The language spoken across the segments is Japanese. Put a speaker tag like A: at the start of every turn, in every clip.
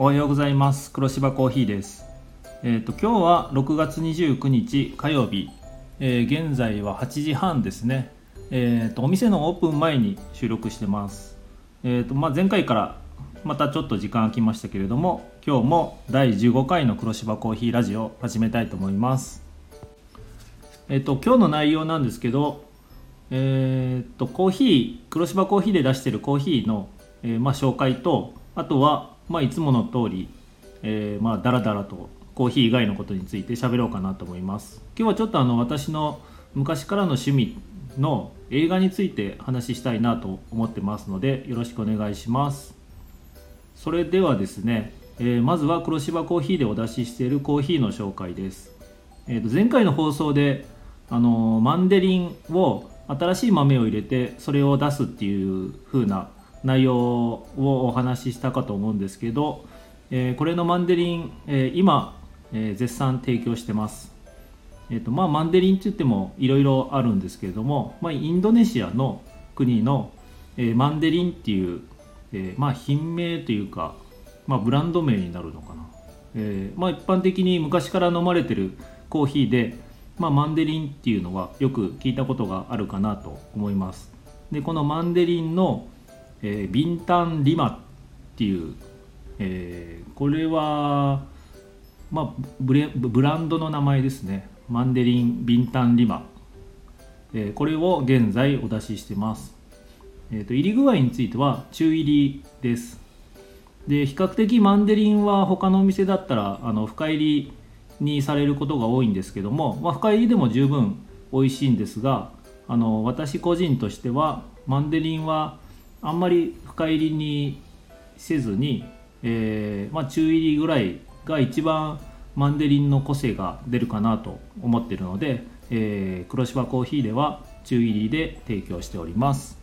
A: おはようございます。黒芝コーヒーです。えっ、ー、と今日は6月29日火曜日、えー、現在は8時半ですね。えっ、ー、とお店のオープン前に収録してます。えっ、とまあ前回からまたちょっと時間空きましたけれども今日も第15回の黒芝コーヒーラジオ始めたいと思います。えっ、と今日の内容なんですけどえっ、とコーヒー黒芝コーヒーで出してるコーヒーの、えまあ、紹介とあとはまあ、いつもの通り、えー、まあだらだらとコーヒー以外のことについて喋ろうかなと思います。今日はちょっとあの私の昔からの趣味の映画について話したいなと思ってますのでよろしくお願いします。それではですね、えー、まずは黒芝コーヒーでお出ししているコーヒーの紹介です、えー、と前回の放送であのマンデリンを新しい豆を入れてそれを出すっていう風な内容をお話ししたかと思うんですけど、えー、これのマンデリン、えー、今、えー、絶賛提供してます。えーとまあ、マンデリンって言ってもいろいろあるんですけれども、まあ、インドネシアの国の、えー、マンデリンっていう、えー、まあ、品名というか、まあ、ブランド名になるのかな、えーまあ、一般的に昔から飲まれてるコーヒーで、まあ、マンデリンっていうのはよく聞いたことがあるかなと思いますでこのマンデリンのえー、ビンタンリマっていう、えー、これは、まあ、ブレブランドの名前ですね。マンデリンビンタンリマ、えー、これを現在お出ししてます、えーと、入り具合については中入りです。で比較的マンデリンは他のお店だったらあの深入りにされることが多いんですけども、まあ、深入りでも十分美味しいんですがあの私個人としてはマンデリンはあんまり深入りにせずに、えー、まあ、中入りぐらいが一番マンデリンの個性が出るかなと思ってるので、えー、黒芝コーヒーでは中入りで提供しております。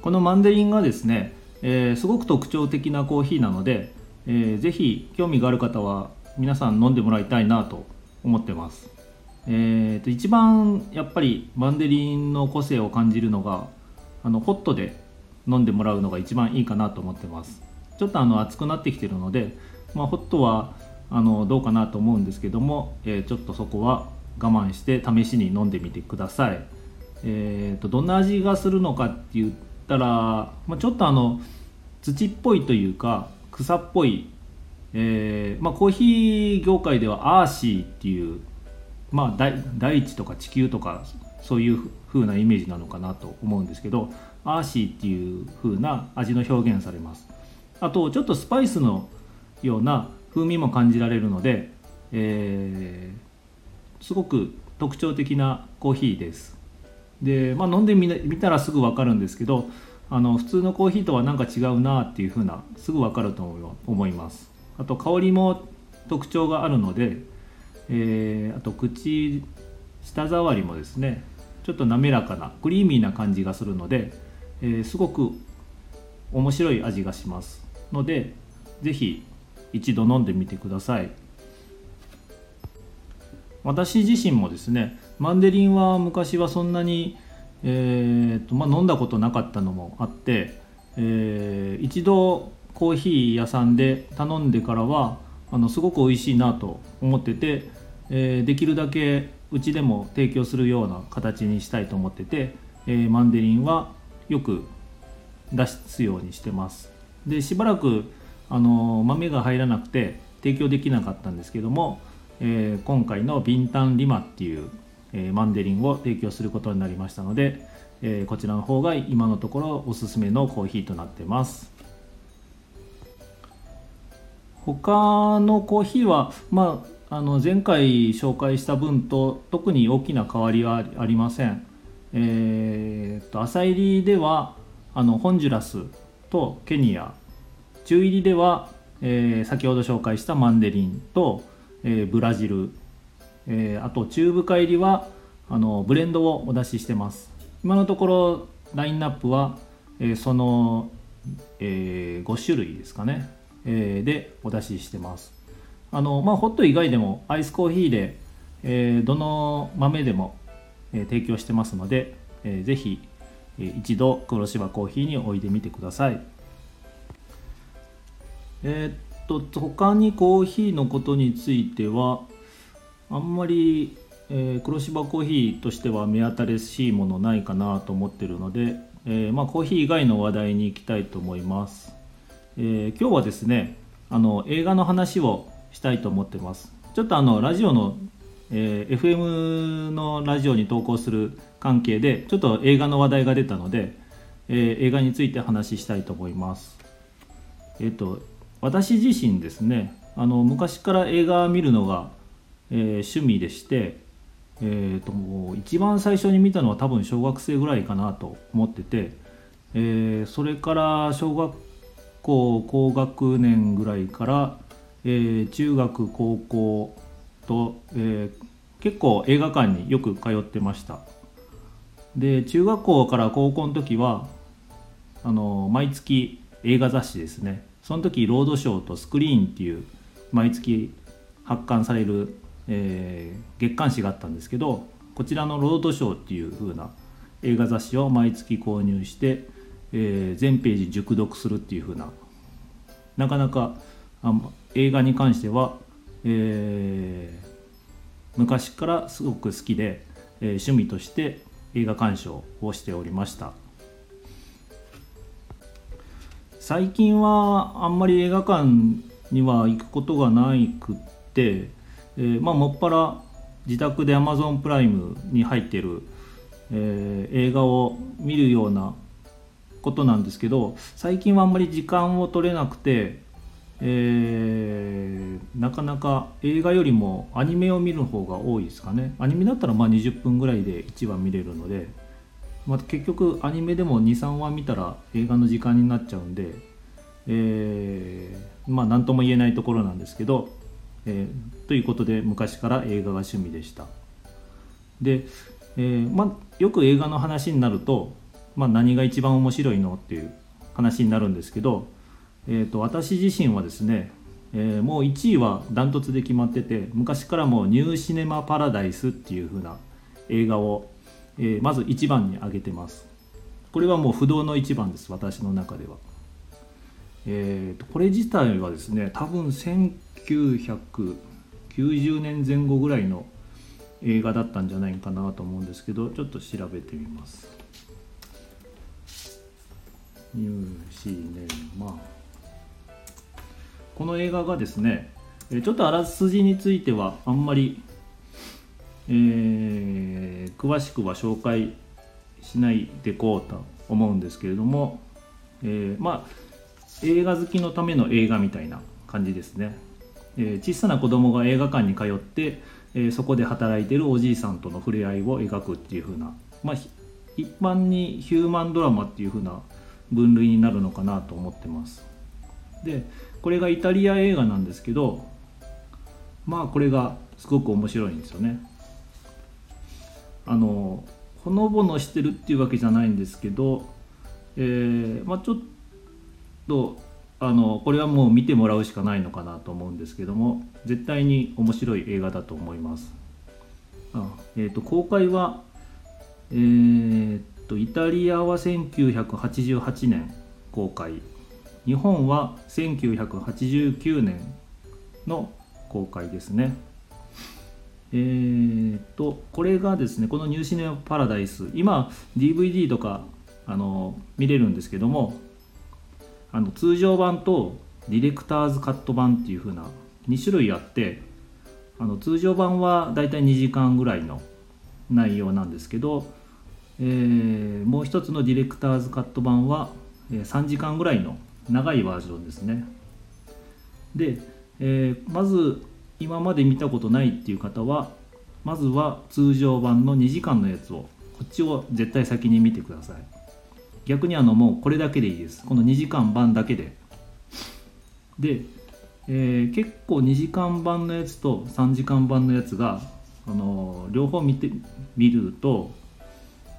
A: このマンデリンがですね、えー、すごく特徴的なコーヒーなので、えー、ぜひ興味がある方は皆さん飲んでもらいたいなと思ってます。えーと一番やっぱりマンデリンの個性を感じるのがあのホットで飲んでもらうのが一番いいかなと思ってます。ちょっとあの暑くなってきてるので、まあ、ホットはあのどうかなと思うんですけども、えー、ちょっとそこは我慢して試しに飲んでみてください。えーと、どんな味がするのかって言ったら、まあ、ちょっとあの土っぽいというか草っぽい、えー、まあ、コーヒー業界ではアーシーっていう、まあ、大地とか地球とかそういう風なイメージなのかなと思うんですけどアーシーっていう風な味の表現されます。あとちょっとスパイスのような風味も感じられるので、えー、すごく特徴的なコーヒーです。で、まあ、飲んでみたらすぐ分かるんですけどあの普通のコーヒーとは何か違うなっていう風なすぐ分かると思います。あと香りも特徴があるので、えー、あと口舌触りもですねちょっと滑らかなクリーミーな感じがするのでえー、すごく面白い味がしますので是非一度飲んでみてください。私自身もですねマンデリンは昔はそんなに、えーとまあ、飲んだことなかったのもあって、えー、一度コーヒー屋さんで頼んでからはあのすごく美味しいなと思ってて、えー、できるだけうちでも提供するような形にしたいと思ってて、えー、マンデリンはよく出すようにしてます。でしばらくあの豆が入らなくて提供できなかったんですけども、えー、今回のビンタンリマっていう、えー、マンデリンを提供することになりましたので、えー、こちらの方が今のところおすすめのコーヒーとなってます。他のコーヒーは、まあ、あの前回紹介した分と特に大きな変わりはありません。えー、と朝入りではあのホンジュラスとケニア。中入りでは、えー、先ほど紹介したマンデリンと、えー、ブラジル、えー、あと中深入りはあのブレンドをお出ししてます。今のところラインナップは、えー、その、えー、5種類ですかね、えー、でお出ししてます。あのまあホット以外でもアイスコーヒーで、えー、どの豆でもえ提供してますので、えー、ぜひ、え一度黒芝コーヒーにおいでみてください。えー、っと他にコーヒーのことについてはあんまり、えー、黒芝コーヒーとしては目新しいものないかなと思ってるので、えー、まあ、コーヒー以外の話題に行きたいと思います、え、今日はですねあの映画の話をしたいと思ってますちょっとあのラジオの、え FM のラジオに投稿する関係でちょっと映画の話題が出たので、え映画について話したいと思います。えっ、と私自身ですねあの昔から映画見るのが、えー、趣味でして、えーと、もう一番最初に見たのは多分小学生ぐらいかなと思ってて、えー、それから小学校高学年ぐらいから、えー、中学高校と、え結構映画館によく通ってました。で中学校から高校の時はあの毎月映画雑誌ですね。その時ロードショーとスクリーンっていう毎月発刊される、えー、月刊誌があったんですけどこちらのロードショーっていう風な映画雑誌を毎月購入して、えー、全ページ熟読するっていう風ななかなかあ映画に関しては、えー、昔からすごく好きで、えー、趣味として映画鑑賞をしておりました。最近はあんまり映画館には行くことがないくって、えー、まあもっぱら自宅で Amazon プライムに入ってる、えー、映画を見るようなことなんですけど最近はあんまり時間を取れなくて、えー、なかなか映画よりもアニメを見る方が多いですかね。アニメだったらまあ20分ぐらいで1話見れるのでまあ、結局アニメでも23話見たら映画の時間になっちゃうんで、えー、まあ何とも言えないところなんですけど、えー、ということで昔から映画が趣味でした。で、えー、まあ、よく映画の話になると、まあ、何が一番面白いのっていう話になるんですけど、えーと、私自身はですね、えもう1位はダントツで決まってて昔からもうニューシネマ・パラダイスっていう風な映画をえー、まず1番に挙げてます。これはもう不動の1番です私の中では。えーと、これ自体はですね多分1990年前後ぐらいの映画だったんじゃないかなと思うんですけどちょっと調べてみます。ニューシネマ。この映画がですねちょっとあらすじについてはあんまりえー、詳しくは紹介しないでこうと思うんですけれども、えー、まあ映画好きのための映画みたいな感じですね、えー、小さな子供が映画館に通って、えー、そこで働いてるおじいさんとの触れ合いを描くっていう風なまあ一般にヒューマンドラマっていう風な分類になるのかなと思ってます。でこれがイタリア映画なんですけどまあこれがすごく面白いんですよねあのほのぼのしてるっていうわけじゃないんですけど、えー、まあ、ちょっとあのこれはもう見てもらうしかないのかなと思うんですけども絶対に面白い映画だと思います。あえーと、公開は、えーと、イタリアは1988年公開日本は1989年の公開ですね。えーと、これがですねこの「ニューシネマ・パラダイス」今 DVD とかあの見れるんですけどもあの通常版とディレクターズカット版っていう風な2種類あってあの通常版はだいたい2時間ぐらいの内容なんですけど、えー、もう一つのディレクターズカット版は3時間ぐらいの長いバージョンですね。で、えー、まず今まで見たことないっていう方はまずは通常版の2時間のやつをこっちを絶対先に見てください。逆にあのもうこれだけでいいです。この2時間版だけで。で、えー、結構2時間版のやつと3時間版のやつがあの両方見てみると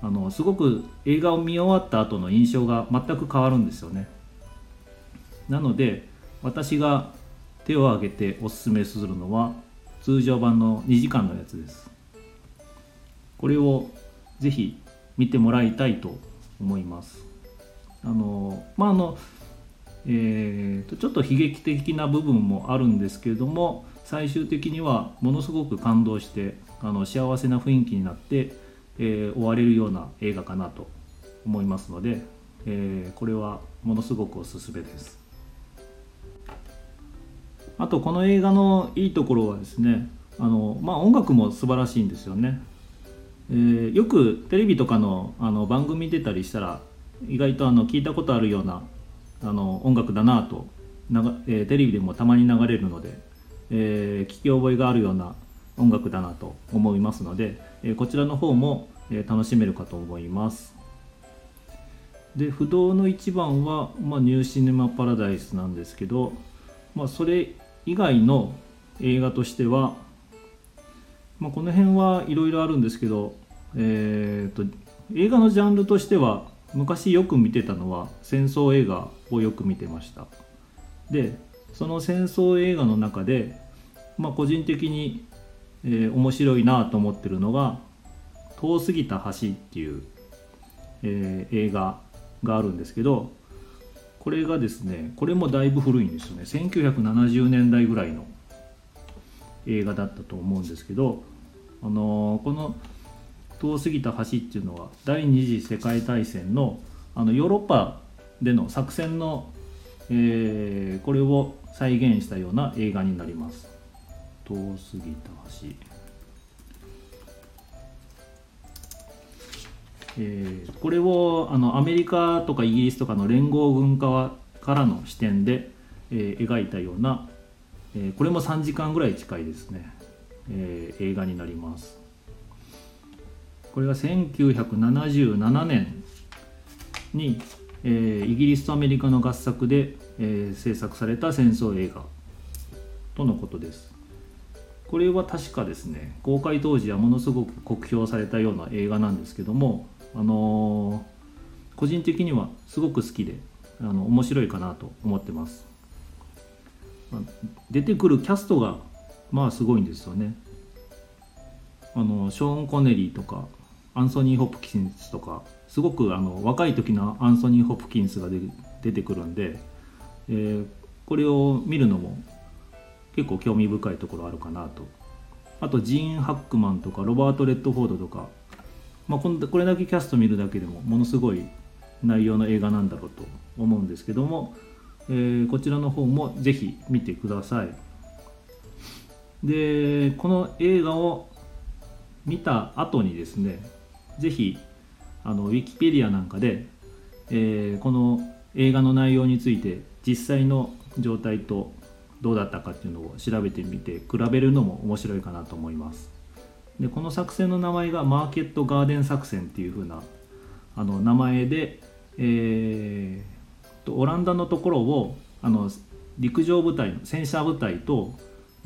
A: あのすごく映画を見終わった後の印象が全く変わるんですよね。なので私が手を挙げておすすめするのは通常版の2時間のやつです。これをぜひ見てもらいたいと思います。あのまああの、えーと、ちょっと悲劇的な部分もあるんですけれども最終的にはものすごく感動してあの幸せな雰囲気になって、えー、終われるような映画かなと思いますので、えー、これはものすごくおすすめです。あとこの映画のいいところはですねあの、まあ、音楽も素晴らしいんですよね、えー、よくテレビとかのあの番組出たりしたら意外とあの聞いたことあるようなあの音楽だなとなが、えー、テレビでもたまに流れるので、えー、聞き覚えがあるような音楽だなと思いますので、え、こちらの方も、え楽しめるかと思います。で不動の一番は、まあ、ニューシネマ・パラダイスなんですけど、まあ、それ以外の映画としては、まあ、この辺はいろいろあるんですけど、えーと映画のジャンルとしては昔よく見てたのは戦争映画をよく見てました。でその戦争映画の中で、まあ、個人的に、えー、面白いなと思ってるのが「遠すぎた橋」っていう、えー、映画があるんですけどこれがですねこれもだいぶ古いんですよね1970年代ぐらいの映画だったと思うんですけどあのー、この「遠すぎた橋っていうのは第二次世界大戦のあのヨーロッパでの作戦の、えー、これを再現したような映画になります。遠すぎた橋えー、これをあのアメリカとかイギリスとかの連合軍側からの視点で、えー、描いたような、えー、これも3時間ぐらい近いですね、え映画になります。これが1977年に、え、イギリスとアメリカの合作で、え、制作された戦争映画とのことです。これは確かですね。公開当時はものすごく酷評されたような映画なんですけどもあのー、個人的にはすごく好きであの面白いかなと思ってます。出てくるキャストがまあすごいんですよね。あのショーン・コネリーとかアンソニー・ホプキンスとかすごくあの若い時のアンソニー・ホプキンスが出てくるんで、えー、これを見るのも結構興味深いところあるかなと。あとジーン・ハックマンとかロバート・レッドフォードとか、まあ、これだけキャスト見るだけでもものすごい内容の映画なんだろうと思うんですけども、えー、こちらの方もぜひ見てください。でこの映画を見た後にですねぜひあのウィキペディアなんかで、えー、この映画の内容について実際の状態とどうだったかっていうのを調べてみて比べるのも面白いかなと思います。でこの作戦の名前がマーケットガーデン作戦っていう風なあの名前で、えー、オランダのところをあの陸上部隊戦車部隊と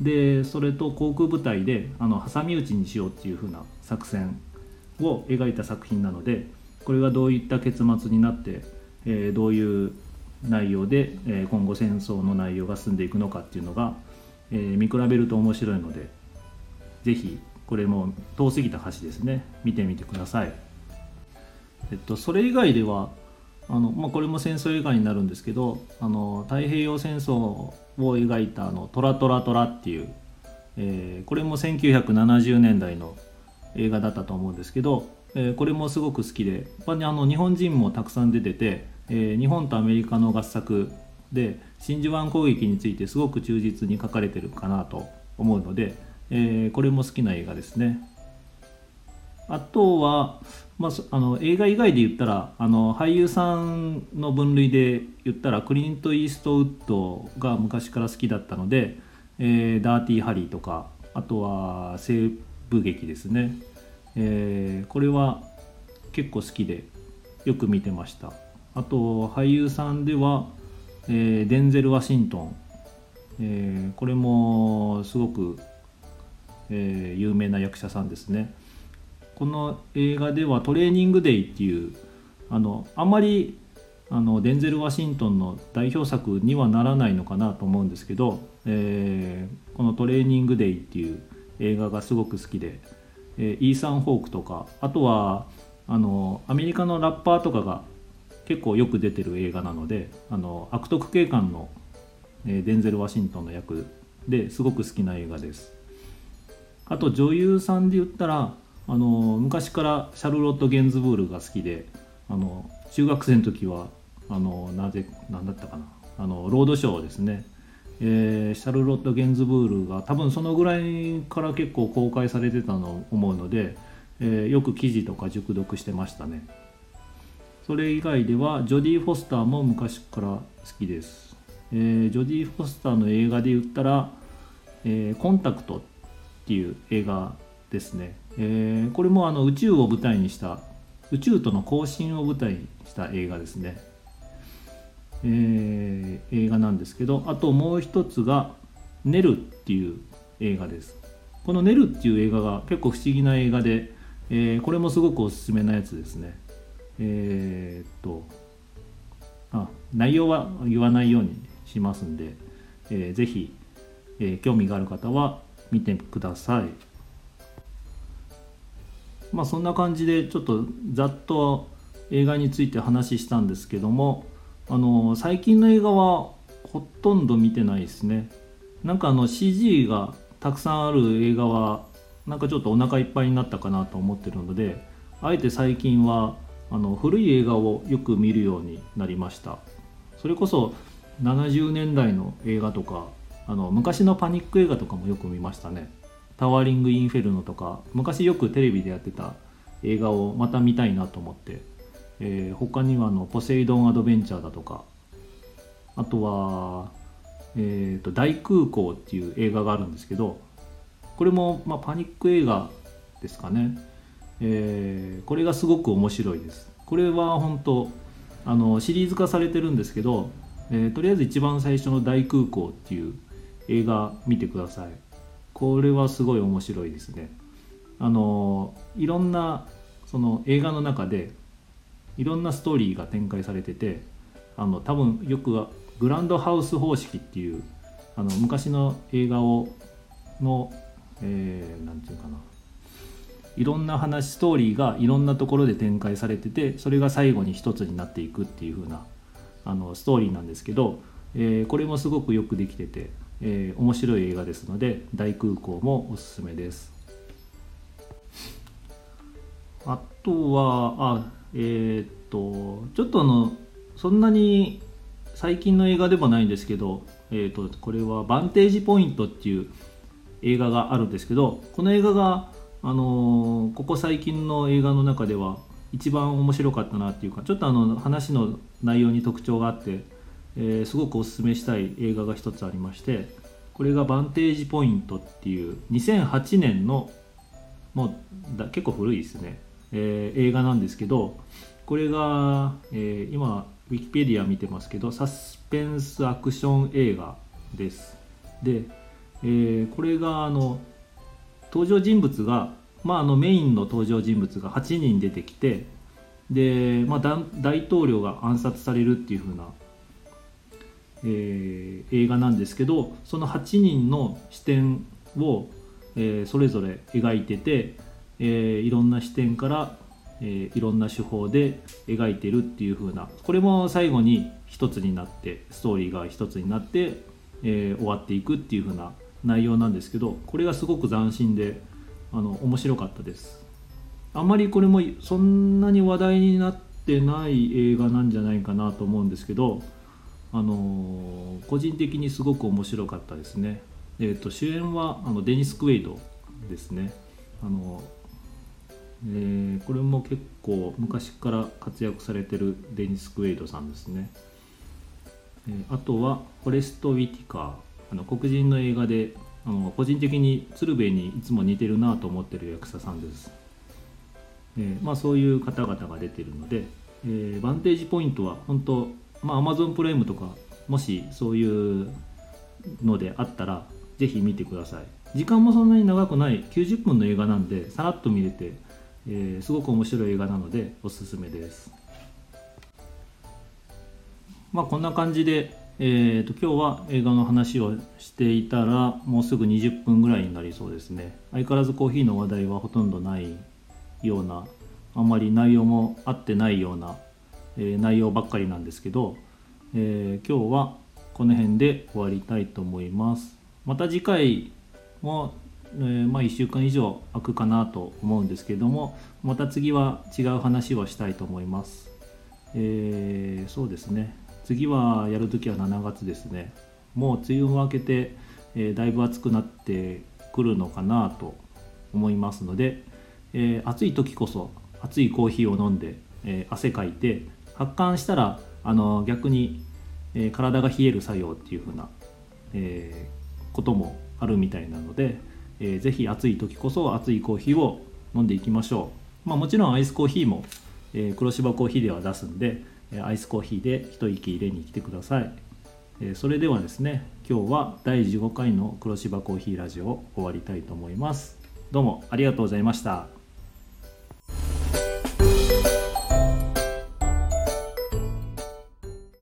A: でそれと航空部隊であの挟み撃ちにしようっていう風な作戦を描いた作品なのでこれがどういった結末になって、えー、どういう内容で、えー、今後戦争の内容が進んでいくのかっていうのが、えー、見比べると面白いので是非これも遠すぎた橋ですね見てみてください。えっと、それ以外ではあの、まあ、これも戦争映画になるんですけどあの太平洋戦争を描いたあの「トラトラトラ」っていう、えー、これも1970年代の映画だったと思うんですけど、えー、これもすごく好きで、まあ、あの日本人もたくさん出てて、えー、日本とアメリカの合作で真珠湾攻撃についてすごく忠実に書かれてるかなと思うので、えー、これも好きな映画ですね。あとは、まあ、あの映画以外で言ったらあの俳優さんの分類で言ったらクリント・イーストウッドが昔から好きだったので「えー、ダーティー・ハリー」とかあとは西部劇ですね、えー、これは結構好きでよく見てました。あと俳優さんでは、えー、デンゼル・ワシントン、えー、これもすごく、えー、有名な役者さんですね。この映画では「トレーニング・デイ」っていうあのあんまりあのデンゼル・ワシントンの代表作にはならないのかなと思うんですけど、えー、この「トレーニング・デイ」っていう映画がすごく好きで、えー、イーサン・ホークとかあとはあのアメリカのラッパーとかが結構よく出てる映画なのであの悪徳警官の、えーデンゼル・ワシントンの役ですごく好きな映画です。あと女優さんで言ったらあの昔からシャルロット・ゲンズブールが好きであの中学生の時はあのなぜ何だったかなあのロードショーですね、えーシャルロット・ゲンズブールが多分そのぐらいから結構公開されてたの思うので、えーよく記事とか熟読してましたね。それ以外ではジョディ・フォスターも昔から好きです、えージョディ・フォスターの映画で言ったら「えーコンタクト」っていう映画ですね、えーこれもあの宇宙を舞台にした宇宙との交信を舞台にした映画ですね、えー映画なんですけどあともう一つが「ネル」っていう映画です。この「ネル」っていう映画が結構不思議な映画で、えーこれもすごくおすすめなやつですね。えーっとあ内容は言わないようにしますんで、えーぜひ、えー興味がある方は見てください。まあそんな感じでちょっとざっと映画について話したんですけどもあの最近の映画はほとんど見てないですね。なんかあの CG がたくさんある映画はなんかちょっとお腹いっぱいになったかなと思ってるのであえて最近はあの古い映画をよく見るようになりました。それこそ70年代の映画とかあの昔のパニック映画とかもよく見ましたね。タワーリング・インフェルノとか昔よくテレビでやってた映画をまた見たいなと思って、えー他にはあのポセイドン・アドベンチャーだとか。あとは、えーと大空港っていう映画があるんですけどこれも、まあ、パニック映画ですかね、えーこれがすごく面白いです。これは本当あのシリーズ化されてるんですけど、えーとりあえず一番最初の大空港っていう映画見てください。これはすごい面白いですね。あのいろんなその映画の中でいろんなストーリーが展開されててあの多分よくグランドハウス方式っていうあの昔の映画をの、えーていうかな。いろんな話ストーリーがいろんなところで展開されててそれが最後に一つになっていくっていう風なあのストーリーなんですけど、えーこれもすごくよくできてて、えー面白い映画ですので大空港もおすすめです。あとはあえーっとちょっとあのそんなに最近の映画でもないんですけど、えーっとこれは「バンテージポイント」っていう映画があるんですけどこの映画が、あのーここ最近の映画の中では一番面白かったなっていうかちょっとあの話の内容に特徴があって、えーすごくおすすめしたい映画が一つありましてこれが「バンテージポイント」っていう2008年のもうだ結構古いですね、えー映画なんですけどこれが、えー今ウィキペディア見てますけどサスペンスアクション映画です。で、えーこれがあの登場人物が、まあ、あのメインの登場人物が8人出てきてで、まあ、大統領が暗殺されるっていう風な、えー映画なんですけどその8人の視点を、えーそれぞれ描いてて、えーいろんな視点から、えいろんな手法で描いてるっていう風なこれも最後に一つになってストーリーが一つになって、え終わっていくっていう風な内容なんですけどこれがすごく斬新であの面白かったです。あまりこれもそんなに話題になってない映画なんじゃないかなと思うんですけどあの個人的にすごく面白かったですね。えー、と主演はあのデニス・クウェイドですね。あのえーこれも結構昔から活躍されてるデニス・クウェイドさんですね。えーあとはフォレスト・ウィティカーあの黒人の映画であの個人的に鶴瓶にいつも似てるなと思ってる役者さんです。えーまあ、そういう方々が出てるので、えーバンテージポイントは本当、まあ、Amazon プライムとかもしそういうのであったらぜひ見てください。時間もそんなに長くない90分の映画なんでさらっと見れて、えーすごく面白い映画なのでおすすめです。まあこんな感じで、えー、と今日は映画の話をしていたらもうすぐ20分ぐらいになりそうですね。相変わらずコーヒーの話題はほとんどないようなあまり内容も合ってないようなえ内容ばっかりなんですけど、え今日はこの辺で終わりたいと思います。また次回も、えー、まあ、1週間以上空くかなと思うんですけどもまた次は違う話をしたいと思います。えー、そうですね。次はやるときは7月ですね。もう梅雨も明けて、えー、だいぶ暑くなってくるのかなと思いますので、えー、暑い時こそ熱いコーヒーを飲んで、えー、汗かいて発汗したらあの逆に、えー、体が冷える作用っていう風な、えー、こともあるみたいなので、えー、ぜひ暑い時こそ熱いコーヒーを飲んでいきましょう、まあ、もちろんアイスコーヒーも、えー、黒芝コーヒーでは出すんでアイスコーヒーで一息入れに来てください。えそれではですね今日は第15回の黒芝コーヒーラジオを終わりたいと思います。どうもありがとうございました。